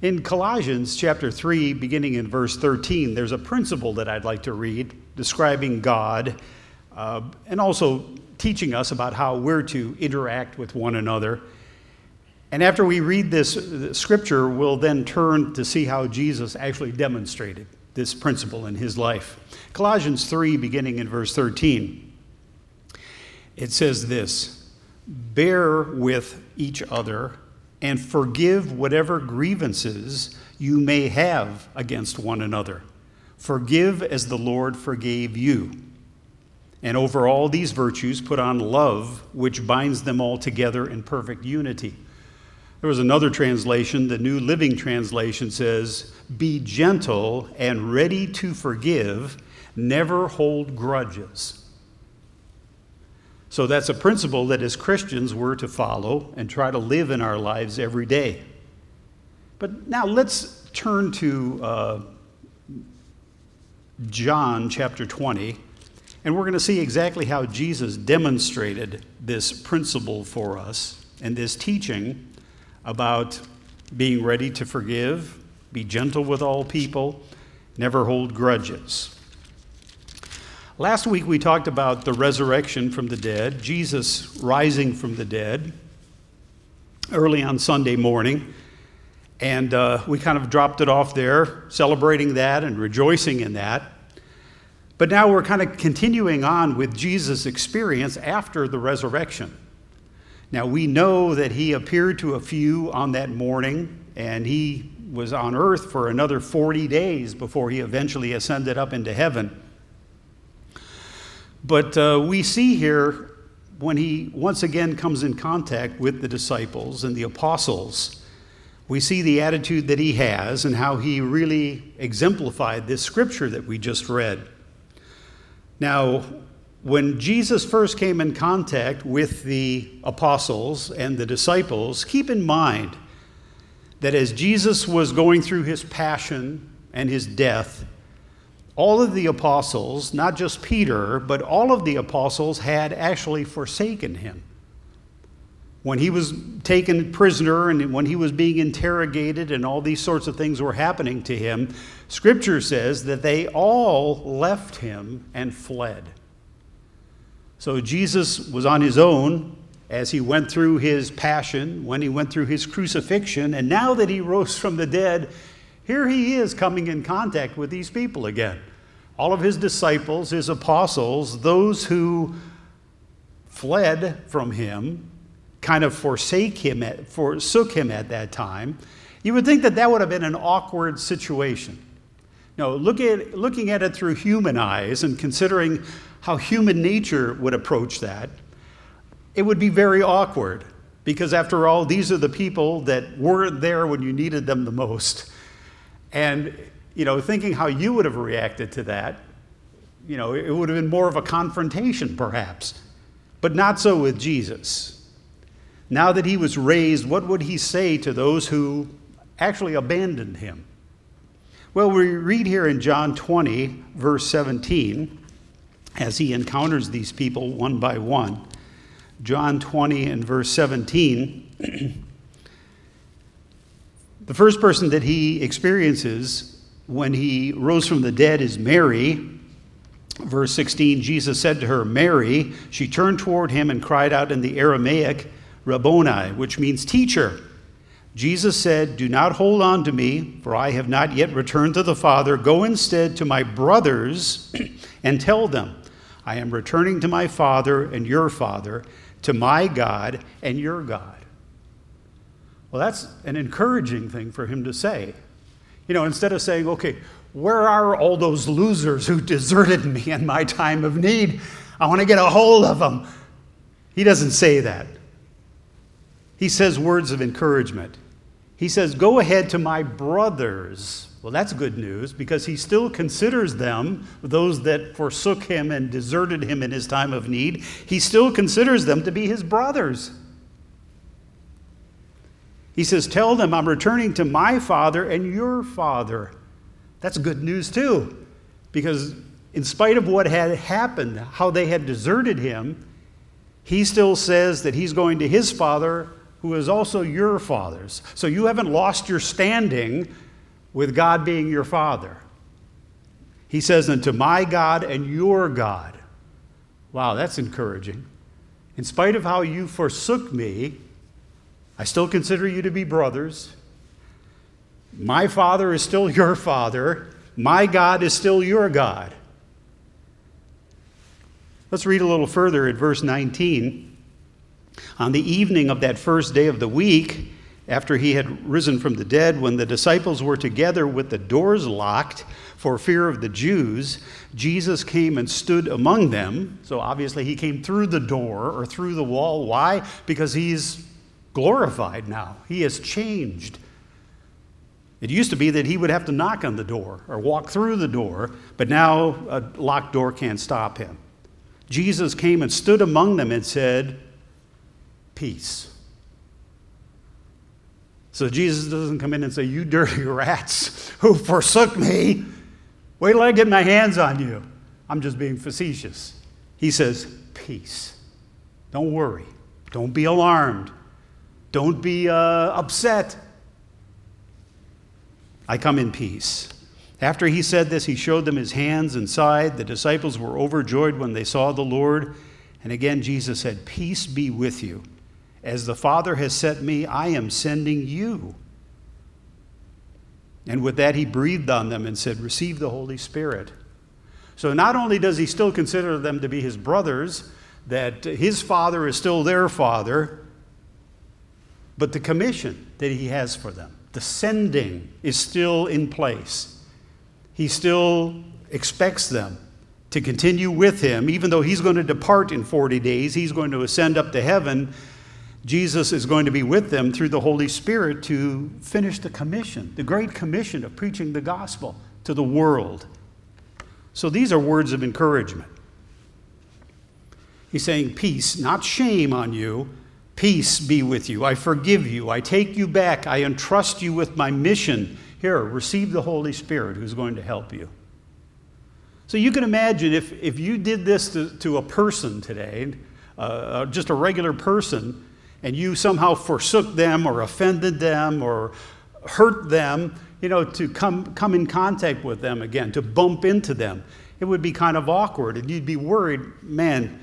In Colossians chapter 3, beginning in verse 13, there's a principle that I'd like to read describing God uh, and also teaching us about how we're to interact with one another. And after we read this scripture, we'll then turn to see how Jesus actually demonstrated this principle in his life. Colossians 3, beginning in verse 13, it says this Bear with each other and forgive whatever grievances you may have against one another. Forgive as the Lord forgave you. And over all these virtues, put on love, which binds them all together in perfect unity. There was another translation, the New Living Translation says, Be gentle and ready to forgive, never hold grudges. So that's a principle that as Christians we're to follow and try to live in our lives every day. But now let's turn to uh, John chapter 20, and we're going to see exactly how Jesus demonstrated this principle for us and this teaching about being ready to forgive, be gentle with all people, never hold grudges. Last week we talked about the resurrection from the dead, Jesus rising from the dead early on Sunday morning. And uh, we kind of dropped it off there, celebrating that and rejoicing in that. But now we're kind of continuing on with Jesus' experience after the resurrection. Now we know that he appeared to a few on that morning, and he was on earth for another 40 days before he eventually ascended up into heaven. But uh, we see here when he once again comes in contact with the disciples and the apostles, we see the attitude that he has and how he really exemplified this scripture that we just read. Now, when Jesus first came in contact with the apostles and the disciples, keep in mind that as Jesus was going through his passion and his death, all of the apostles, not just Peter, but all of the apostles had actually forsaken him. When he was taken prisoner and when he was being interrogated and all these sorts of things were happening to him, Scripture says that they all left him and fled. So Jesus was on his own as he went through his passion, when he went through his crucifixion, and now that he rose from the dead, here he is coming in contact with these people again. All of his disciples, his apostles, those who fled from him, kind of forsake him at, forsook him at that time. You would think that that would have been an awkward situation. No, look at, looking at it through human eyes and considering how human nature would approach that, it would be very awkward because, after all, these are the people that weren't there when you needed them the most. And, you know, thinking how you would have reacted to that, you know, it would have been more of a confrontation, perhaps, but not so with Jesus. Now that he was raised, what would he say to those who actually abandoned him? Well, we read here in John 20, verse 17, as he encounters these people one by one. John 20 and verse 17. the first person that he experiences when he rose from the dead is Mary. Verse 16 Jesus said to her, Mary. She turned toward him and cried out in the Aramaic, Rabboni, which means teacher. Jesus said, Do not hold on to me, for I have not yet returned to the Father. Go instead to my brothers and tell them, I am returning to my Father and your Father, to my God and your God. Well, that's an encouraging thing for him to say. You know, instead of saying, okay, where are all those losers who deserted me in my time of need? I want to get a hold of them. He doesn't say that. He says words of encouragement. He says, Go ahead to my brothers well, that's good news because he still considers them, those that forsook him and deserted him in his time of need, he still considers them to be his brothers. He says, Tell them I'm returning to my father and your father. That's good news too, because in spite of what had happened, how they had deserted him, he still says that he's going to his father who is also your father's. So you haven't lost your standing with God being your father. He says, Unto my God and your God. Wow, that's encouraging. In spite of how you forsook me, I still consider you to be brothers. My father is still your father. My God is still your God. Let's read a little further at verse 19. On the evening of that first day of the week, after he had risen from the dead, when the disciples were together with the doors locked for fear of the Jews, Jesus came and stood among them. So obviously, he came through the door or through the wall. Why? Because he's glorified now, he has changed. It used to be that he would have to knock on the door or walk through the door, but now a locked door can't stop him. Jesus came and stood among them and said, Peace. So Jesus doesn't come in and say, You dirty rats who forsook me, wait till I get my hands on you. I'm just being facetious. He says, Peace. Don't worry. Don't be alarmed. Don't be uh, upset. I come in peace. After he said this, he showed them his hands and side. The disciples were overjoyed when they saw the Lord. And again, Jesus said, Peace be with you. As the Father has sent me, I am sending you. And with that, he breathed on them and said, Receive the Holy Spirit. So not only does he still consider them to be his brothers, that his father is still their father, but the commission that he has for them, the sending, is still in place he still expects them to continue with him, even though he's going to depart in 40 days, he's going to ascend up to heaven. Jesus is going to be with them through the Holy Spirit to finish the commission, the great commission of preaching the gospel to the world. So these are words of encouragement. He's saying, Peace, not shame on you. Peace be with you. I forgive you. I take you back. I entrust you with my mission here, receive the Holy Spirit who's going to help you. So you can imagine if, if you did this to, to a person today, uh, uh, just a regular person, and you somehow forsook them or offended them or hurt them, you know, to come, come in contact with them again, to bump into them, it would be kind of awkward. And you'd be worried, man,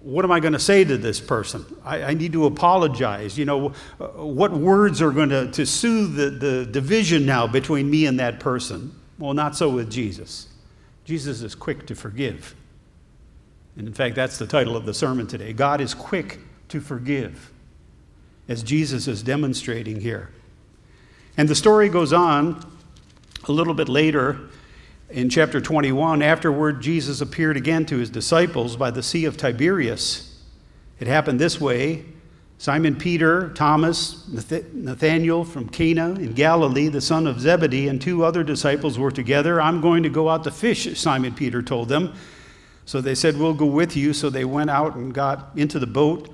what am I going to say to this person? I, I, need to apologize. You know, what words are going to, to soothe the, the division now between me and that person? Well, not so with Jesus. Jesus is quick to forgive. And in fact, that's the title of the sermon today God is quick to forgive, as Jesus is demonstrating here. And the story goes on a little bit later in chapter 21, afterward, Jesus appeared again to his disciples by the Sea of Tiberias. It happened this way Simon Peter, Thomas, Nathanael from Cana in Galilee, the son of Zebedee, and two other disciples were together. I'm going to go out to fish, Simon Peter told them. So they said, We'll go with you. So they went out and got into the boat,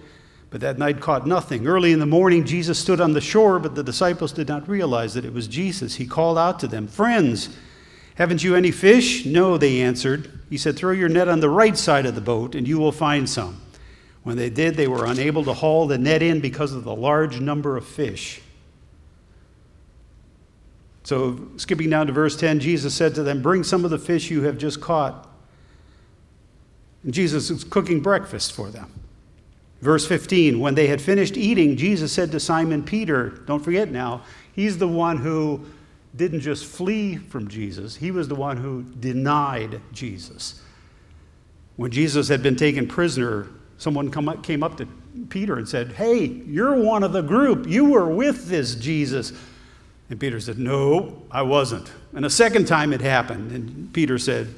but that night caught nothing. Early in the morning, Jesus stood on the shore, but the disciples did not realize that it was Jesus. He called out to them, Friends, haven't you any fish? No, they answered. He said, Throw your net on the right side of the boat, and you will find some. When they did, they were unable to haul the net in because of the large number of fish. So, skipping down to verse 10, Jesus said to them, Bring some of the fish you have just caught. And Jesus was cooking breakfast for them. Verse 15, when they had finished eating, Jesus said to Simon Peter, Don't forget now, he's the one who didn't just flee from Jesus, he was the one who denied Jesus. When Jesus had been taken prisoner, someone up, came up to Peter and said, Hey, you're one of the group. You were with this Jesus. And Peter said, No, I wasn't. And a second time it happened. And Peter said,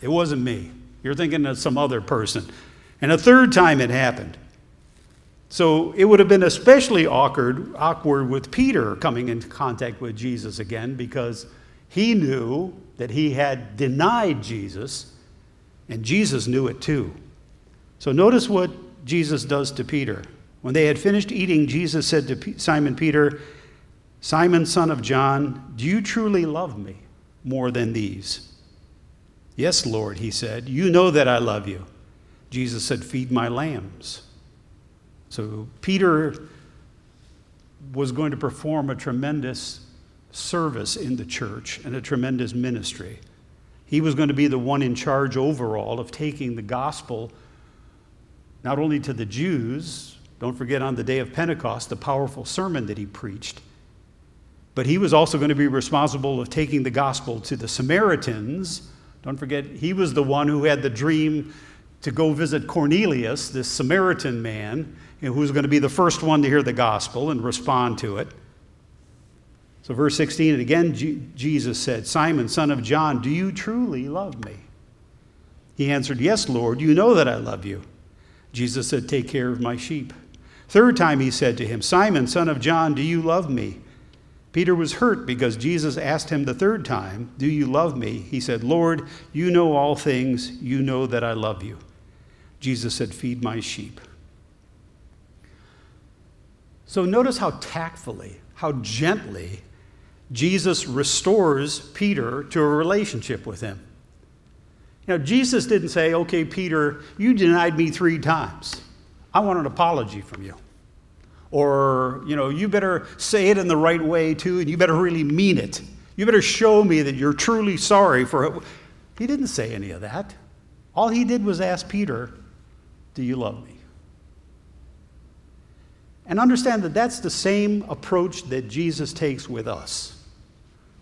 It wasn't me. You're thinking of some other person. And a third time it happened. So it would have been especially awkward, awkward with Peter coming into contact with Jesus again because he knew that he had denied Jesus, and Jesus knew it too. So notice what Jesus does to Peter. When they had finished eating, Jesus said to Simon Peter, Simon, son of John, do you truly love me more than these? Yes, Lord, he said. You know that I love you. Jesus said, Feed my lambs. So Peter was going to perform a tremendous service in the church and a tremendous ministry. He was going to be the one in charge overall of taking the gospel not only to the Jews, don't forget on the day of Pentecost, the powerful sermon that he preached, but he was also going to be responsible of taking the gospel to the Samaritans. Don't forget, he was the one who had the dream to go visit Cornelius, this Samaritan man, who was going to be the first one to hear the gospel and respond to it. So, verse 16, and again, Jesus said, Simon, son of John, do you truly love me? He answered, Yes, Lord, you know that I love you. Jesus said, Take care of my sheep. Third time he said to him, Simon, son of John, do you love me? Peter was hurt because Jesus asked him the third time, Do you love me? He said, Lord, you know all things. You know that I love you. Jesus said, Feed my sheep. So notice how tactfully, how gently Jesus restores Peter to a relationship with him. Now, Jesus didn't say, Okay, Peter, you denied me three times. I want an apology from you. Or, you know, you better say it in the right way too, and you better really mean it. You better show me that you're truly sorry for it. He didn't say any of that. All he did was ask Peter, Do you love me? And understand that that's the same approach that Jesus takes with us.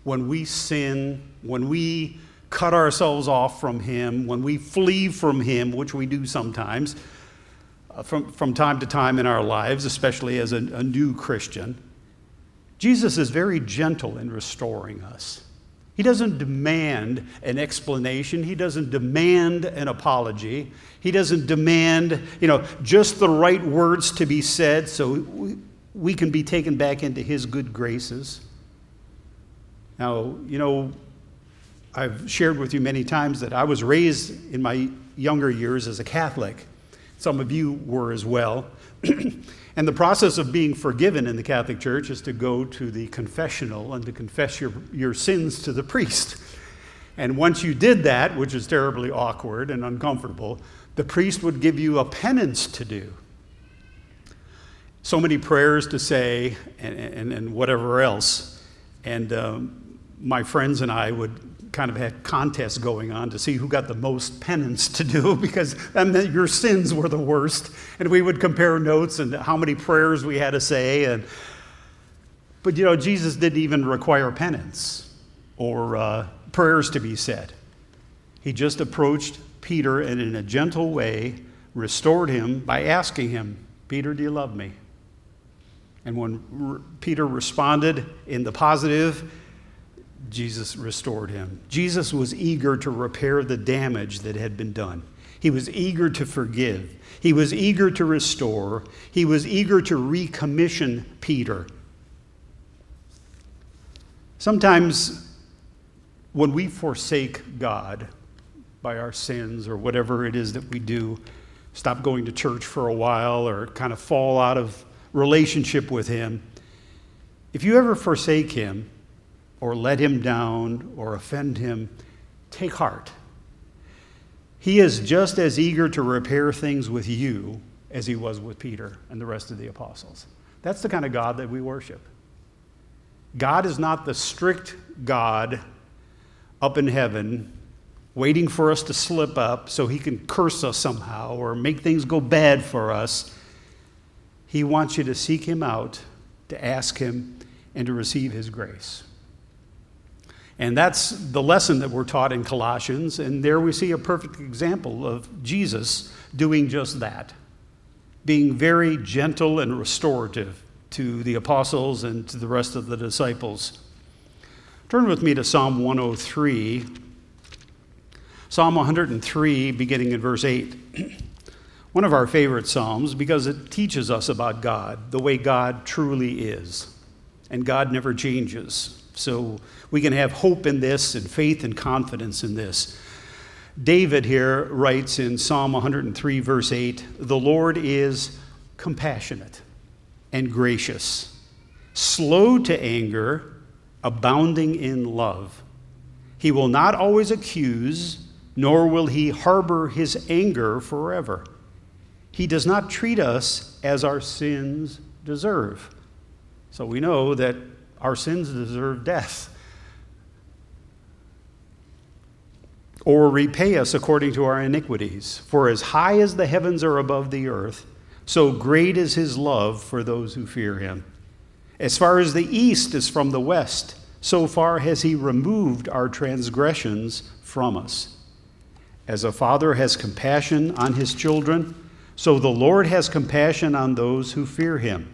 When we sin, when we cut ourselves off from Him, when we flee from Him, which we do sometimes, uh, from, from time to time in our lives, especially as a, a new Christian, Jesus is very gentle in restoring us. He doesn't demand an explanation. He doesn't demand an apology. He doesn't demand, you know, just the right words to be said so we, can be taken back into his good graces. Now, you know, I've shared with you many times that I was raised in my younger years as a Catholic. Some of you were as well. and the process of being forgiven in the Catholic Church is to go to the confessional and to confess your, your sins to the priest. And once you did that, which is terribly awkward and uncomfortable, the priest would give you a penance to do. So many prayers to say and, and, and whatever else. And um, my friends and I would kind of had contests going on to see who got the most penance to do because and your sins were the worst. And we would compare notes and how many prayers we had to say. And, but you know, Jesus didn't even require penance or uh, prayers to be said. He just approached Peter and in a gentle way restored him by asking him, Peter, do you love me? And when Peter responded in the positive, Jesus restored him. Jesus was eager to repair the damage that had been done. He was eager to forgive. He was eager to restore. He was eager to recommission Peter. Sometimes when we forsake God by our sins or whatever it is that we do, stop going to church for a while or kind of fall out of relationship with Him, if you ever forsake Him, or let him down or offend him, take heart. He is just as eager to repair things with you as he was with Peter and the rest of the apostles. That's the kind of God that we worship. God is not the strict God up in heaven waiting for us to slip up so he can curse us somehow or make things go bad for us. He wants you to seek him out, to ask him, and to receive his grace. And that's the lesson that we're taught in Colossians. And there we see a perfect example of Jesus doing just that, being very gentle and restorative to the apostles and to the rest of the disciples. Turn with me to Psalm 103. Psalm 103, beginning in verse 8. One of our favorite Psalms because it teaches us about God, the way God truly is. And God never changes. So we can have hope in this and faith and confidence in this. David here writes in Psalm 103, verse 8 The Lord is compassionate and gracious, slow to anger, abounding in love. He will not always accuse, nor will he harbor his anger forever. He does not treat us as our sins deserve So we know that our sins deserve death. Or repay us according to our iniquities. For as high as the heavens are above the earth, so great is his love for those who fear him. As far as the east is from the west, so far has he removed our transgressions from us. As a father has compassion on his children, so the Lord has compassion on those who fear him.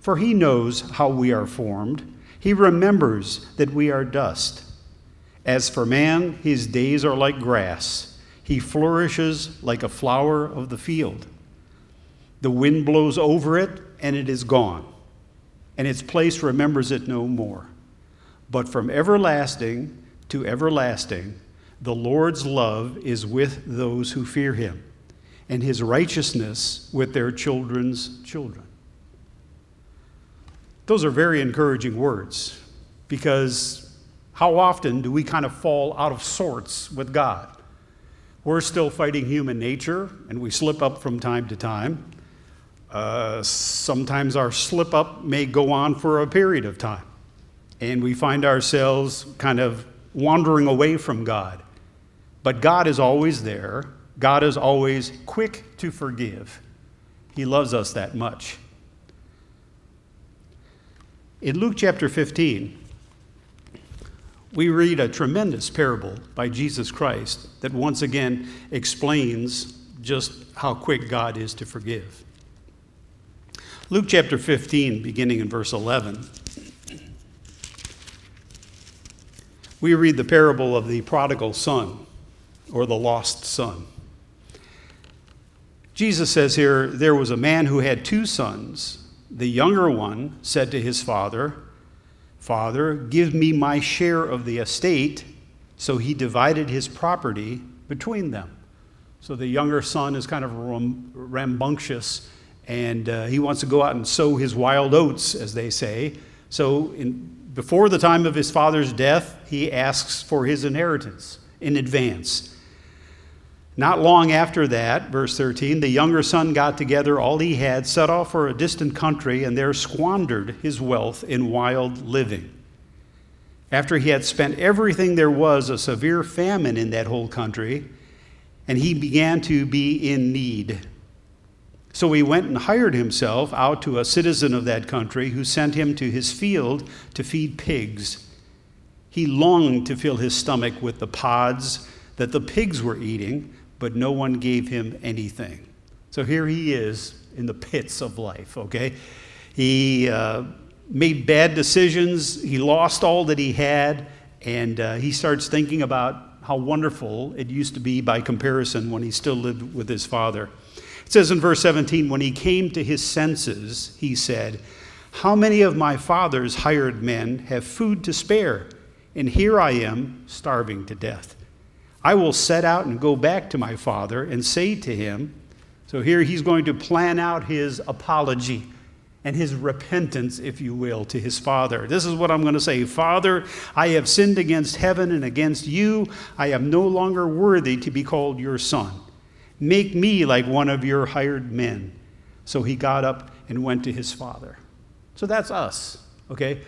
For he knows how we are formed, he remembers that we are dust. As for man, his days are like grass, he flourishes like a flower of the field. The wind blows over it, and it is gone, and its place remembers it no more. But from everlasting to everlasting, the Lord's love is with those who fear him, and his righteousness with their children's children. Those are very encouraging words because how often do we kind of fall out of sorts with God? We're still fighting human nature, and we slip up from time to time. Uh, sometimes our slip up may go on for a period of time, and we find ourselves kind of wandering away from God. But God is always there, God is always quick to forgive. He loves us that much. In Luke chapter 15, we read a tremendous parable by Jesus Christ that once again explains just how quick God is to forgive. Luke chapter 15, beginning in verse 11. We read the parable of the prodigal son or the lost son. Jesus says here there was a man who had two sons. The younger one said to his father, Father, give me my share of the estate. So he divided his property between them. So the younger son is kind of rambunctious and uh, he wants to go out and sow his wild oats, as they say. So, in, before the time of his father's death, he asks for his inheritance in advance. Not long after that, verse 13, the younger son got together all he had, set off for a distant country, and there squandered his wealth in wild living. After he had spent everything, there was a severe famine in that whole country, and he began to be in need. So he went and hired himself out to a citizen of that country who sent him to his field to feed pigs. He longed to fill his stomach with the pods that the pigs were eating, but no one gave him anything. So here he is in the pits of life, okay? He uh, made bad decisions, he lost all that he had, and uh, he starts thinking about how wonderful it used to be by comparison when he still lived with his father. It says in verse 17, when he came to his senses, he said, How many of my father's hired men have food to spare? And here I am, starving to death. I will set out and go back to my father and say to him, so here he's going to plan out his apology and his repentance, if you will, to his father. This is what I'm going to say Father, I have sinned against heaven and against you. I am no longer worthy to be called your son. Make me like one of your hired men. So he got up and went to his father. So that's us, okay?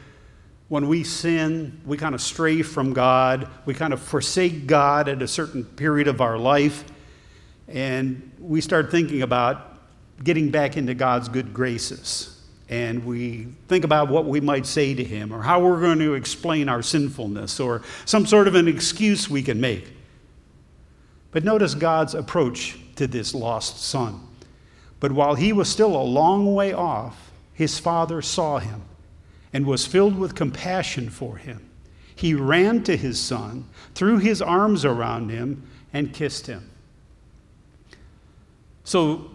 When we sin, we kind of stray from God, we kind of forsake God at a certain period of our life, and we start thinking about getting back into God's good graces. And we think about what we might say to Him, or how we're going to explain our sinfulness, or some sort of an excuse we can make. But notice God's approach to this lost son. But while he was still a long way off, his father saw him and was filled with compassion for him. He ran to his son, threw his arms around him, and kissed him. So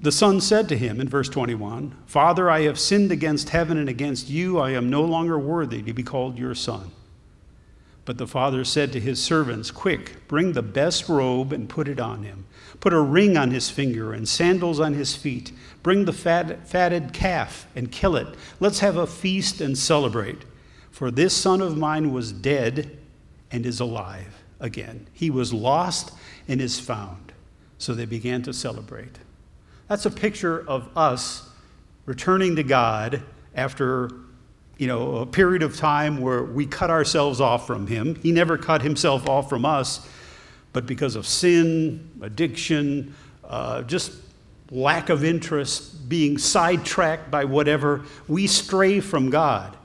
the son said to him in verse 21 Father, I have sinned against heaven and against you. I am no longer worthy to be called your son. But the father said to his servants, Quick, bring the best robe and put it on him. Put a ring on his finger and sandals on his feet. Bring the fat, fatted calf and kill it. Let's have a feast and celebrate. For this son of mine was dead and is alive again. He was lost and is found. So they began to celebrate. That's a picture of us returning to God after you know, a period of time where we cut ourselves off from Him. He never cut Himself off from us, but because of sin, addiction, uh, just lack of interest, being sidetracked by whatever, we stray from God.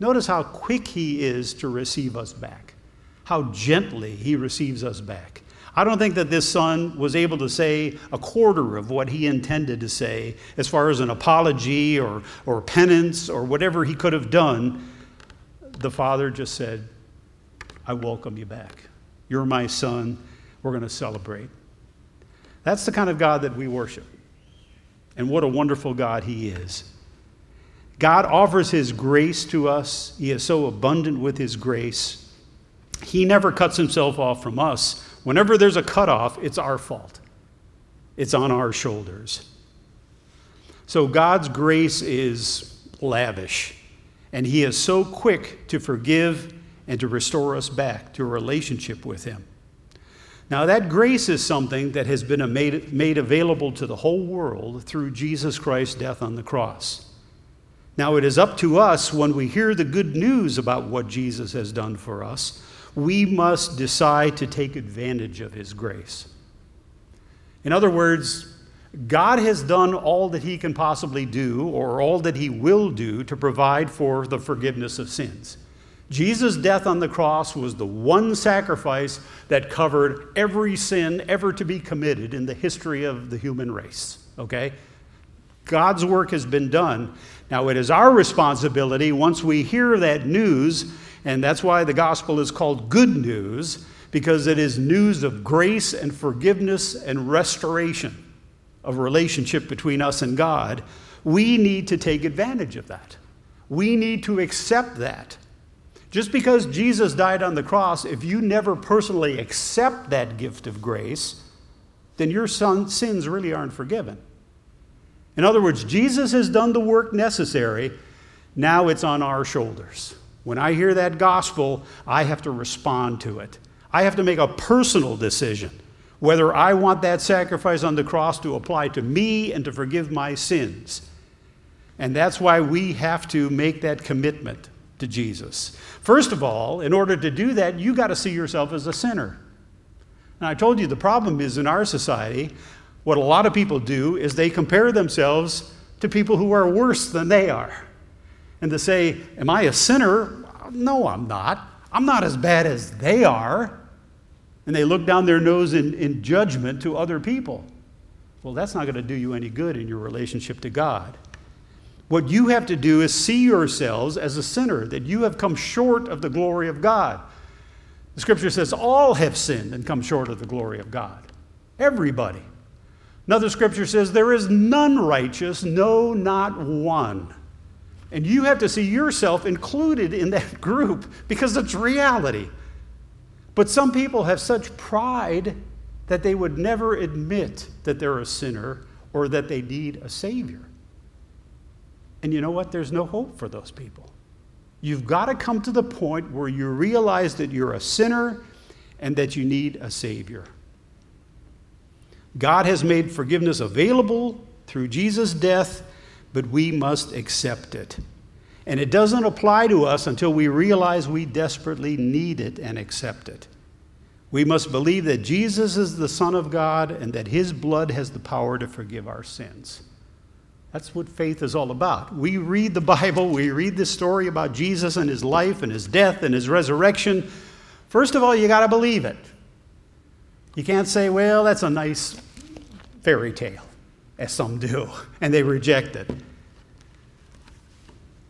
Notice how quick He is to receive us back, how gently He receives us back. I don't think that this son was able to say a quarter of what he intended to say as far as an apology or, or penance or whatever he could have done. The father just said, I welcome you back. You're my son. We're going to celebrate. That's the kind of God that we worship. And what a wonderful God he is. God offers his grace to us. He is so abundant with his grace. He never cuts himself off from us Whenever there's a cutoff, it's our fault, it's on our shoulders. So God's grace is lavish, and He is so quick to forgive and to restore us back to a relationship with Him. Now, that grace is something that has been made, made available to the whole world through Jesus Christ's death on the cross. Now, it is up to us when we hear the good news about what Jesus has done for us we must decide to take advantage of His grace. In other words, God has done all that He can possibly do, or all that He will do, to provide for the forgiveness of sins. Jesus' death on the cross was the one sacrifice that covered every sin ever to be committed in the history of the human race. Okay? God's work has been done. Now, it is our responsibility, once we hear that news, and that's why the gospel is called good news, because it is news of grace and forgiveness and restoration of relationship between us and God. We need to take advantage of that. We need to accept that. Just because Jesus died on the cross, if you never personally accept that gift of grace, then your son, sins really aren't forgiven. In other words, Jesus has done the work necessary. Now it's on our shoulders. When I hear that gospel, I have to respond to it. I have to make a personal decision whether I want that sacrifice on the cross to apply to me and to forgive my sins. And that's why we have to make that commitment to Jesus. First of all, in order to do that, you got to see yourself as a sinner. And I told you the problem is in our society, what a lot of people do is they compare themselves to people who are worse than they are and to say, Am I a sinner? No, I'm not. I'm not as bad as they are. And they look down their nose in, in judgment to other people. Well, that's not going to do you any good in your relationship to God. What you have to do is see yourselves as a sinner, that you have come short of the glory of God. The scripture says, All have sinned and come short of the glory of God. Everybody. Another scripture says, There is none righteous, no, not one. And you have to see yourself included in that group because it's reality. But some people have such pride that they would never admit that they're a sinner or that they need a Savior. And you know what? There's no hope for those people. You've got to come to the point where you realize that you're a sinner and that you need a Savior. God has made forgiveness available through Jesus' death but we must accept it. And it doesn't apply to us until we realize we desperately need it and accept it. We must believe that Jesus is the Son of God and that His blood has the power to forgive our sins. That's what faith is all about. We read the Bible, we read the story about Jesus and His life and His death and His resurrection. First of all, you got to believe it. You can't say, well, that's a nice fairy tale as some do, and they reject it.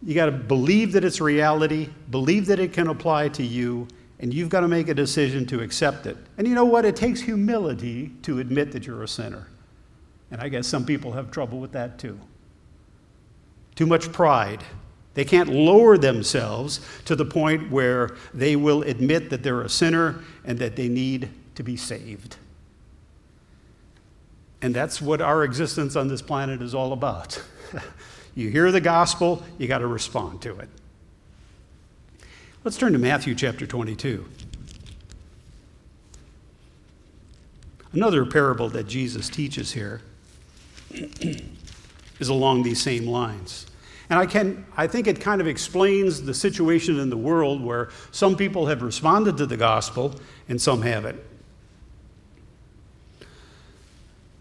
You got to believe that it's reality, believe that it can apply to you, and you've got to make a decision to accept it. And you know what? It takes humility to admit that you're a sinner. And I guess some people have trouble with that too. Too much pride. They can't lower themselves to the point where they will admit that they're a sinner and that they need to be saved. And that's what our existence on this planet is all about. you hear the gospel, you got to respond to it. Let's turn to Matthew chapter 22. Another parable that Jesus teaches here is along these same lines. And I, can, I think it kind of explains the situation in the world where some people have responded to the gospel and some haven't.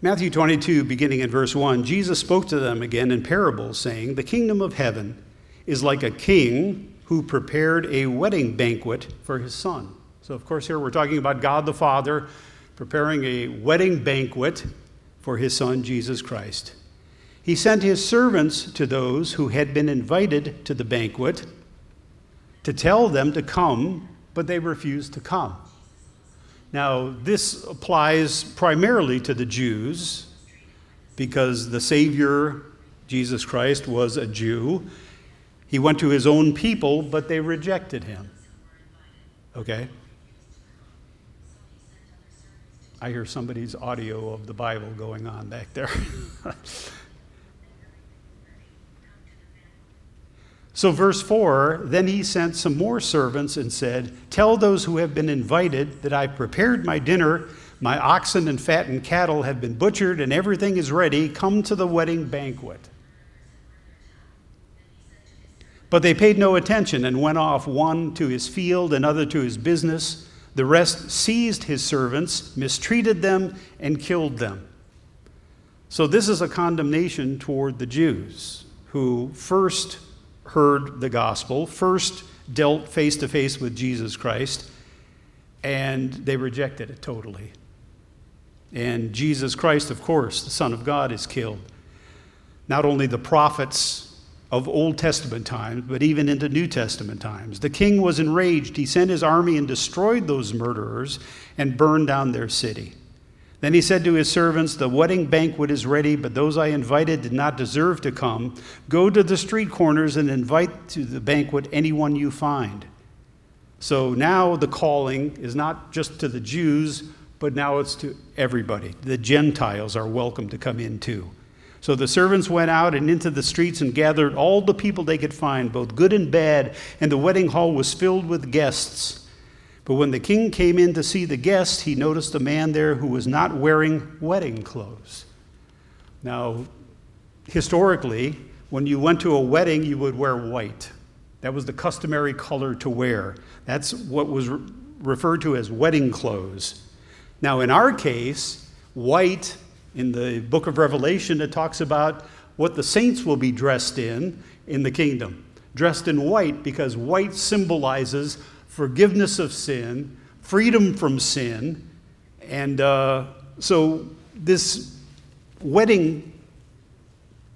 Matthew 22, beginning in verse 1, Jesus spoke to them again in parables, saying, The kingdom of heaven is like a king who prepared a wedding banquet for his son. So, of course, here we're talking about God the Father preparing a wedding banquet for his son, Jesus Christ. He sent his servants to those who had been invited to the banquet to tell them to come, but they refused to come. Now, this applies primarily to the Jews because the Savior, Jesus Christ, was a Jew. He went to his own people, but they rejected him. Okay? I hear somebody's audio of the Bible going on back there. So, verse 4 Then he sent some more servants and said, Tell those who have been invited that I prepared my dinner, my oxen and fattened cattle have been butchered, and everything is ready. Come to the wedding banquet. But they paid no attention and went off, one to his field, another to his business. The rest seized his servants, mistreated them, and killed them. So, this is a condemnation toward the Jews who first heard the gospel, first dealt face to face with Jesus Christ, and they rejected it totally. And Jesus Christ, of course, the Son of God, is killed. Not only the prophets of Old Testament times, but even into New Testament times. The king was enraged. He sent his army and destroyed those murderers and burned down their city. Then he said to his servants, The wedding banquet is ready, but those I invited did not deserve to come. Go to the street corners and invite to the banquet anyone you find. So now the calling is not just to the Jews, but now it's to everybody. The Gentiles are welcome to come in too. So the servants went out and into the streets and gathered all the people they could find, both good and bad, and the wedding hall was filled with guests. But when the king came in to see the guests, he noticed a man there who was not wearing wedding clothes. Now, historically, when you went to a wedding, you would wear white. That was the customary color to wear. That's what was re- referred to as wedding clothes. Now, in our case, white, in the book of Revelation, it talks about what the saints will be dressed in in the kingdom. Dressed in white because white symbolizes forgiveness of sin, freedom from sin. And uh, so this wedding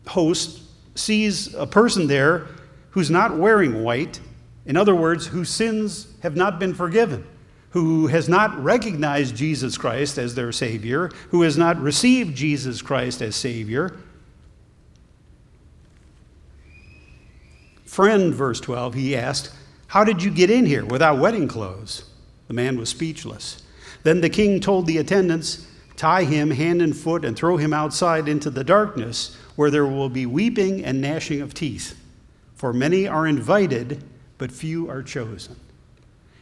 host sees a person there who's not wearing white, in other words, whose sins have not been forgiven, who has not recognized Jesus Christ as their Savior, who has not received Jesus Christ as Savior. Friend, verse 12, he asked, how did you get in here without wedding clothes? The man was speechless. Then the king told the attendants, Tie him hand and foot and throw him outside into the darkness, where there will be weeping and gnashing of teeth. For many are invited, but few are chosen.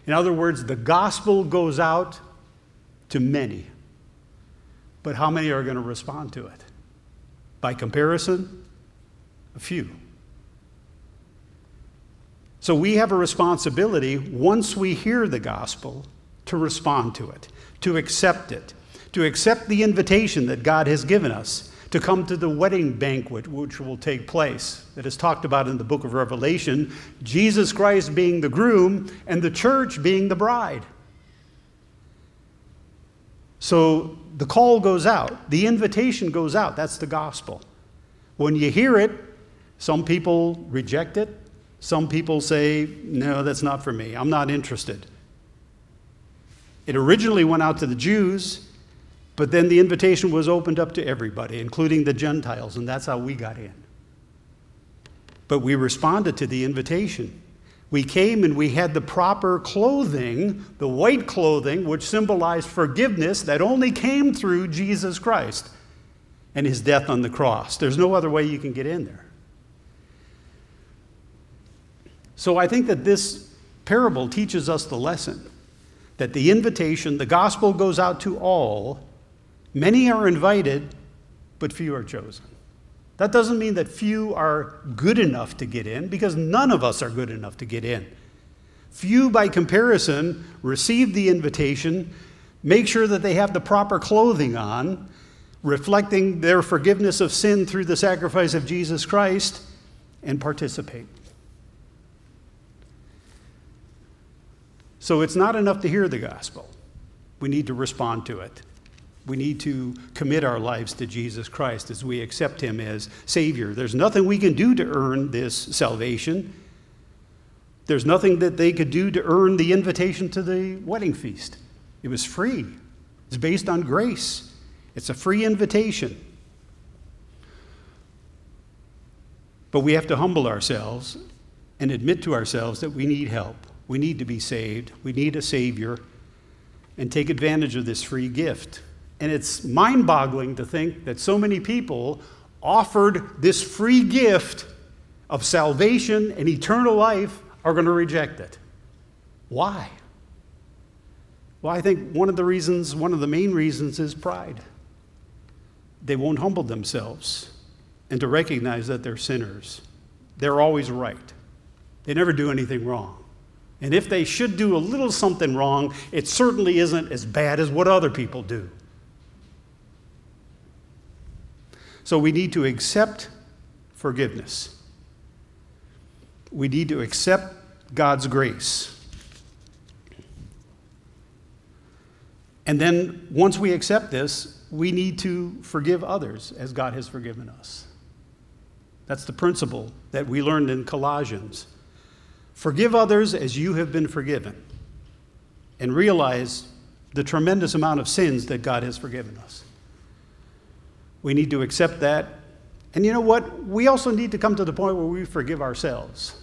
In other words, the gospel goes out to many, but how many are going to respond to it? By comparison, a few. So we have a responsibility once we hear the gospel to respond to it, to accept it, to accept the invitation that God has given us to come to the wedding banquet which will take place, that is talked about in the book of Revelation, Jesus Christ being the groom and the church being the bride. So the call goes out, the invitation goes out. That's the gospel. When you hear it, some people reject it, some people say, no, that's not for me. I'm not interested. It originally went out to the Jews, but then the invitation was opened up to everybody, including the Gentiles, and that's how we got in. But we responded to the invitation. We came and we had the proper clothing, the white clothing, which symbolized forgiveness that only came through Jesus Christ and his death on the cross. There's no other way you can get in there. So I think that this parable teaches us the lesson that the invitation, the gospel goes out to all. Many are invited, but few are chosen. That doesn't mean that few are good enough to get in, because none of us are good enough to get in. Few, by comparison, receive the invitation, make sure that they have the proper clothing on, reflecting their forgiveness of sin through the sacrifice of Jesus Christ, and participate. So it's not enough to hear the gospel, we need to respond to it. We need to commit our lives to Jesus Christ as we accept Him as Savior. There's nothing we can do to earn this salvation. There's nothing that they could do to earn the invitation to the wedding feast. It was free, it's based on grace, it's a free invitation. But we have to humble ourselves and admit to ourselves that we need help. We need to be saved. We need a Savior and take advantage of this free gift. And it's mind boggling to think that so many people offered this free gift of salvation and eternal life are going to reject it. Why? Well, I think one of the reasons, one of the main reasons is pride. They won't humble themselves and to recognize that they're sinners. They're always right, they never do anything wrong. And if they should do a little something wrong, it certainly isn't as bad as what other people do. So we need to accept forgiveness. We need to accept God's grace. And then once we accept this, we need to forgive others as God has forgiven us. That's the principle that we learned in Colossians. Forgive others as you have been forgiven. And realize the tremendous amount of sins that God has forgiven us. We need to accept that. And you know what? We also need to come to the point where we forgive ourselves.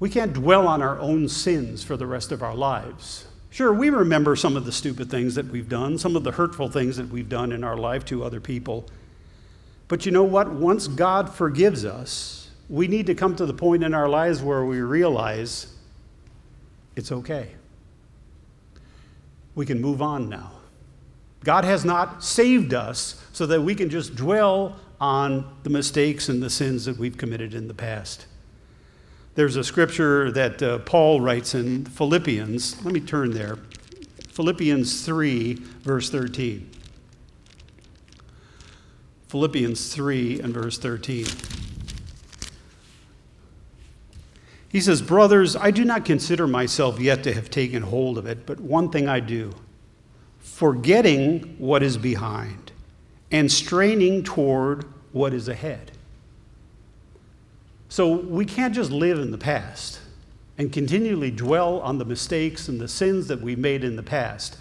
We can't dwell on our own sins for the rest of our lives. Sure, we remember some of the stupid things that we've done, some of the hurtful things that we've done in our life to other people. But you know what? Once God forgives us, we need to come to the point in our lives where we realize it's okay. We can move on now. God has not saved us so that we can just dwell on the mistakes and the sins that we've committed in the past. There's a scripture that uh, Paul writes in Philippians. Let me turn there. Philippians 3, verse 13. Philippians 3 and verse 13. He says, Brothers, I do not consider myself yet to have taken hold of it, but one thing I do forgetting what is behind and straining toward what is ahead. So we can't just live in the past and continually dwell on the mistakes and the sins that we made in the past.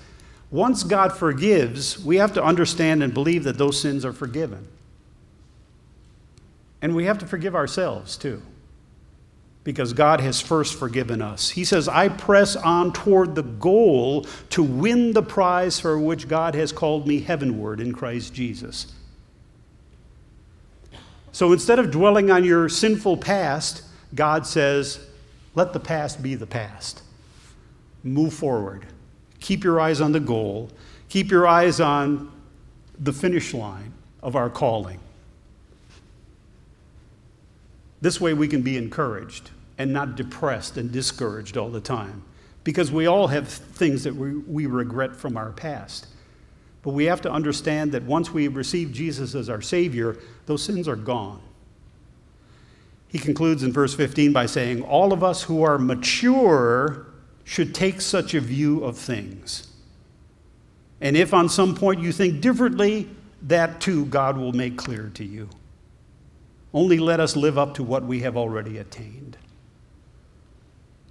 Once God forgives, we have to understand and believe that those sins are forgiven. And we have to forgive ourselves too because God has first forgiven us. He says, I press on toward the goal to win the prize for which God has called me heavenward in Christ Jesus. So instead of dwelling on your sinful past, God says, let the past be the past. Move forward. Keep your eyes on the goal. Keep your eyes on the finish line of our calling. This way we can be encouraged and not depressed and discouraged all the time. Because we all have things that we, we regret from our past. But we have to understand that once we receive Jesus as our Savior, those sins are gone. He concludes in verse 15 by saying, All of us who are mature should take such a view of things. And if on some point you think differently, that too God will make clear to you. Only let us live up to what we have already attained.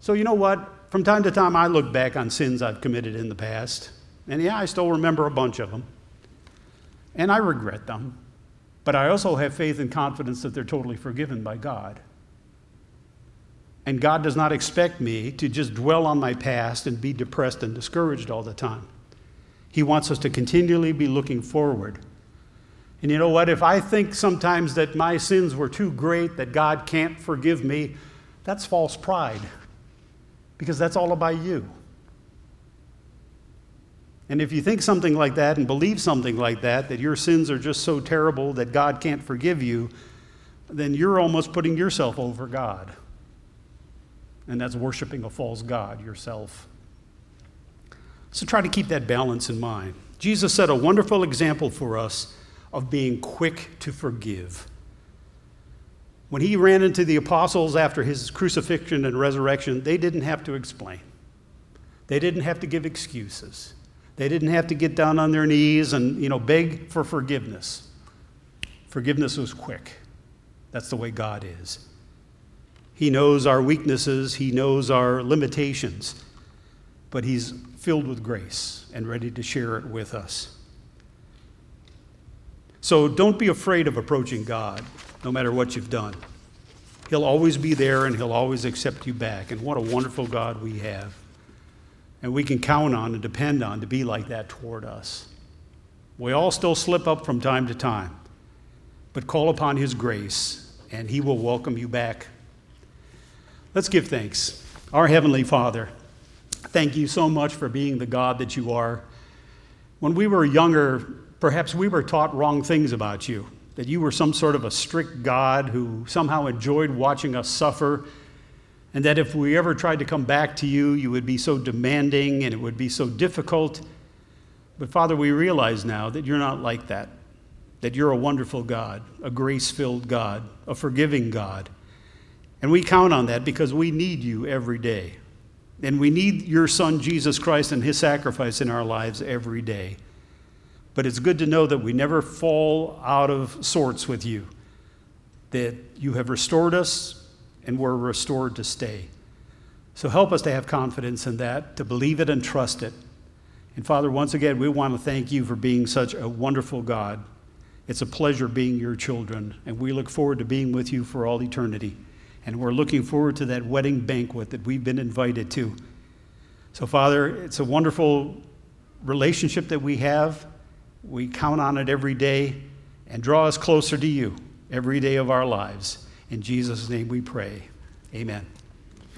So, you know what? From time to time, I look back on sins I've committed in the past. And yeah, I still remember a bunch of them. And I regret them. But I also have faith and confidence that they're totally forgiven by God. And God does not expect me to just dwell on my past and be depressed and discouraged all the time. He wants us to continually be looking forward and you know what? If I think sometimes that my sins were too great, that God can't forgive me, that's false pride because that's all about you. And if you think something like that and believe something like that, that your sins are just so terrible that God can't forgive you, then you're almost putting yourself over God. And that's worshiping a false God yourself. So try to keep that balance in mind. Jesus set a wonderful example for us of being quick to forgive. When he ran into the apostles after his crucifixion and resurrection, they didn't have to explain. They didn't have to give excuses. They didn't have to get down on their knees and, you know, beg for forgiveness. Forgiveness was quick. That's the way God is. He knows our weaknesses, He knows our limitations, but He's filled with grace and ready to share it with us. So don't be afraid of approaching God, no matter what you've done. He'll always be there and He'll always accept you back. And what a wonderful God we have. And we can count on and depend on to be like that toward us. We all still slip up from time to time, but call upon His grace and He will welcome you back. Let's give thanks. Our Heavenly Father, thank you so much for being the God that you are. When we were younger, perhaps we were taught wrong things about you, that you were some sort of a strict God who somehow enjoyed watching us suffer, and that if we ever tried to come back to you, you would be so demanding and it would be so difficult. But Father, we realize now that you're not like that, that you're a wonderful God, a grace filled God, a forgiving God. And we count on that because we need you every day. And we need your Son, Jesus Christ, and his sacrifice in our lives every day. But it's good to know that we never fall out of sorts with you, that you have restored us and we're restored to stay. So help us to have confidence in that, to believe it and trust it. And Father, once again, we want to thank you for being such a wonderful God. It's a pleasure being your children, and we look forward to being with you for all eternity. And we're looking forward to that wedding banquet that we've been invited to. So, Father, it's a wonderful relationship that we have. We count on it every day and draw us closer to you every day of our lives. In Jesus' name we pray. Amen.